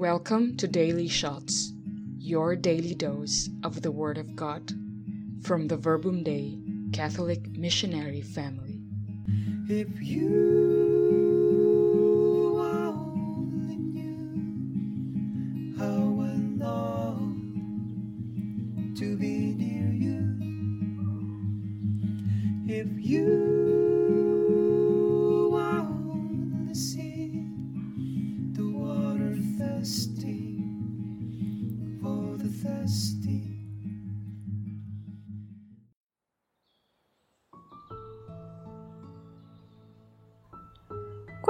Welcome to Daily Shots, your daily dose of the Word of God from the Verbum Dei Catholic Missionary Family. If you only how I to be near you. If you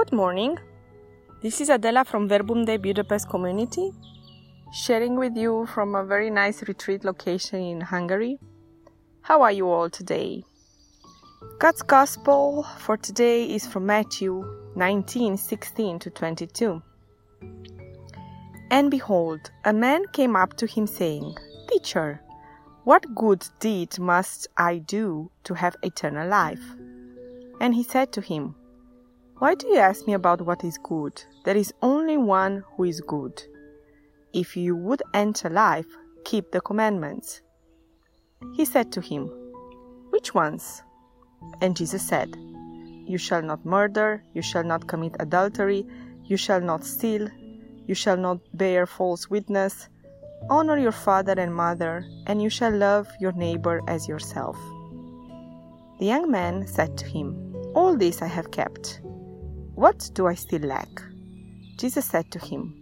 Good morning. This is Adela from Verbum Dei Budapest community, sharing with you from a very nice retreat location in Hungary. How are you all today? God's Gospel for today is from Matthew 19 16 to 22. And behold, a man came up to him, saying, Teacher, what good deed must I do to have eternal life? And he said to him, why do you ask me about what is good? There is only one who is good. If you would enter life, keep the commandments. He said to him, Which ones? And Jesus said, You shall not murder, you shall not commit adultery, you shall not steal, you shall not bear false witness, honor your father and mother, and you shall love your neighbor as yourself. The young man said to him, All this I have kept. What do I still lack? Jesus said to him,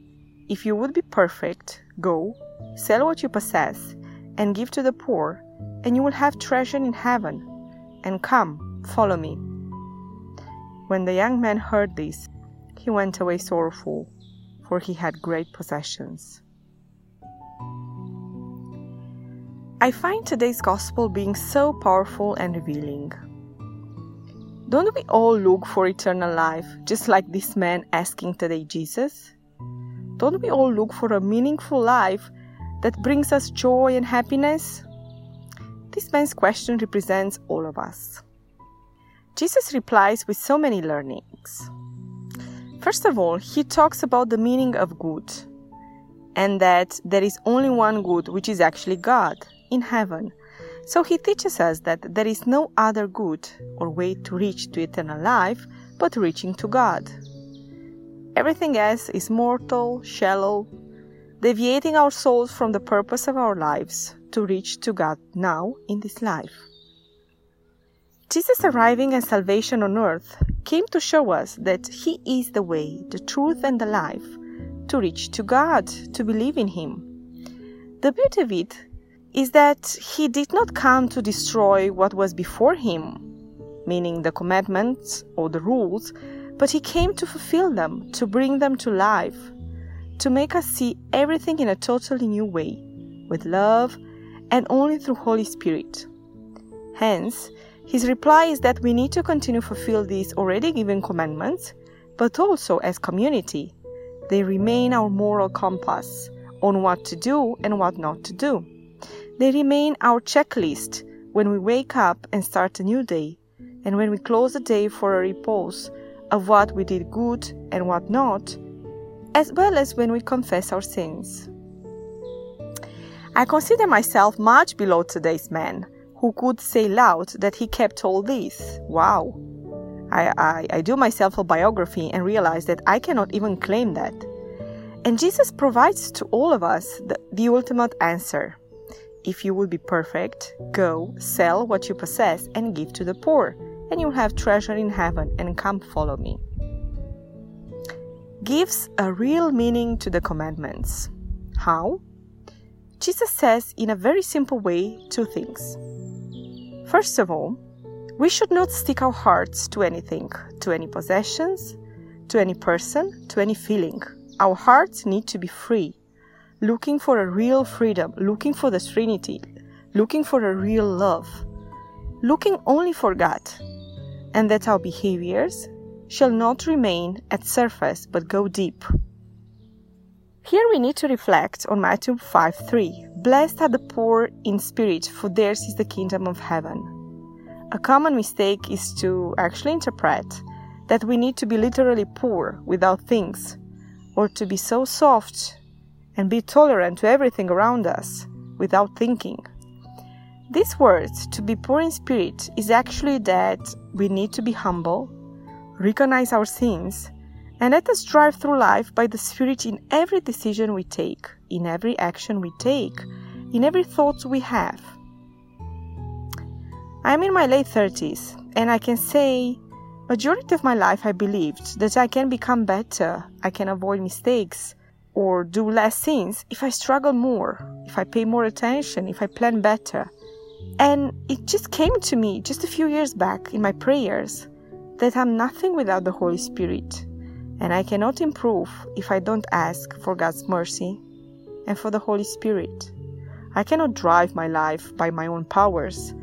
If you would be perfect, go, sell what you possess, and give to the poor, and you will have treasure in heaven. And come, follow me. When the young man heard this, he went away sorrowful, for he had great possessions. I find today's gospel being so powerful and revealing. Don't we all look for eternal life, just like this man asking today Jesus? Don't we all look for a meaningful life that brings us joy and happiness? This man's question represents all of us. Jesus replies with so many learnings. First of all, he talks about the meaning of good and that there is only one good, which is actually God in heaven. So he teaches us that there is no other good or way to reach to eternal life but reaching to God. Everything else is mortal, shallow, deviating our souls from the purpose of our lives to reach to God now in this life. Jesus arriving and salvation on earth came to show us that He is the way, the truth, and the life to reach to God, to believe in Him. The beauty of it is that he did not come to destroy what was before him, meaning the commandments or the rules, but he came to fulfill them, to bring them to life, to make us see everything in a totally new way, with love and only through Holy Spirit. Hence, his reply is that we need to continue to fulfill these already given commandments, but also as community. They remain our moral compass on what to do and what not to do. They remain our checklist when we wake up and start a new day, and when we close the day for a repose of what we did good and what not, as well as when we confess our sins. I consider myself much below today's man who could say loud that he kept all this. Wow! I, I, I do myself a biography and realize that I cannot even claim that. And Jesus provides to all of us the, the ultimate answer. If you would be perfect, go, sell what you possess, and give to the poor, and you'll have treasure in heaven, and come follow me. Gives a real meaning to the commandments. How? Jesus says in a very simple way two things. First of all, we should not stick our hearts to anything, to any possessions, to any person, to any feeling. Our hearts need to be free looking for a real freedom, looking for the Trinity, looking for a real love, looking only for God, and that our behaviors shall not remain at surface but go deep. Here we need to reflect on Matthew 5 3. Blessed are the poor in spirit, for theirs is the kingdom of heaven. A common mistake is to actually interpret that we need to be literally poor without things, or to be so soft and be tolerant to everything around us without thinking. These words, to be poor in spirit, is actually that we need to be humble, recognize our sins, and let us drive through life by the Spirit in every decision we take, in every action we take, in every thought we have. I am in my late 30s, and I can say, majority of my life I believed that I can become better, I can avoid mistakes, or do less things if I struggle more, if I pay more attention, if I plan better. And it just came to me just a few years back in my prayers that I'm nothing without the Holy Spirit, and I cannot improve if I don't ask for God's mercy and for the Holy Spirit. I cannot drive my life by my own powers,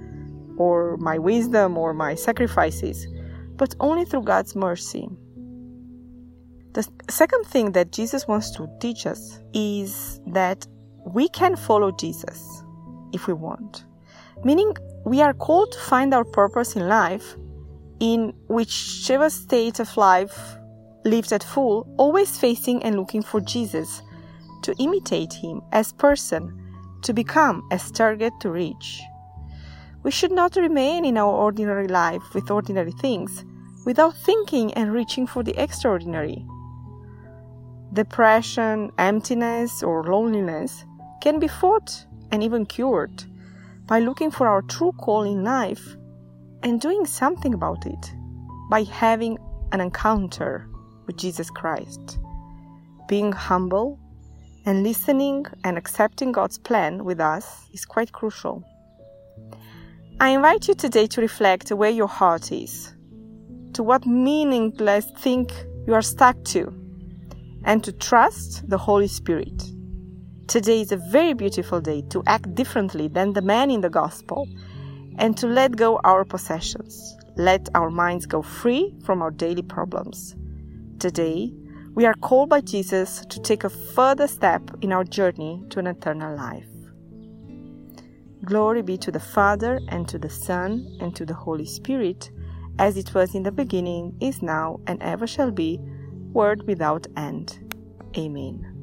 or my wisdom, or my sacrifices, but only through God's mercy. The second thing that Jesus wants to teach us is that we can follow Jesus if we want. Meaning, we are called to find our purpose in life in whichever state of life lived at full, always facing and looking for Jesus, to imitate him as person, to become as target to reach. We should not remain in our ordinary life with ordinary things without thinking and reaching for the extraordinary. Depression, emptiness, or loneliness can be fought and even cured by looking for our true call in life and doing something about it by having an encounter with Jesus Christ. Being humble and listening and accepting God's plan with us is quite crucial. I invite you today to reflect where your heart is, to what meaningless thing you are stuck to, and to trust the Holy Spirit. Today is a very beautiful day to act differently than the man in the gospel and to let go our possessions. Let our minds go free from our daily problems. Today, we are called by Jesus to take a further step in our journey to an eternal life. Glory be to the Father, and to the Son, and to the Holy Spirit, as it was in the beginning, is now, and ever shall be, world without end. Amen.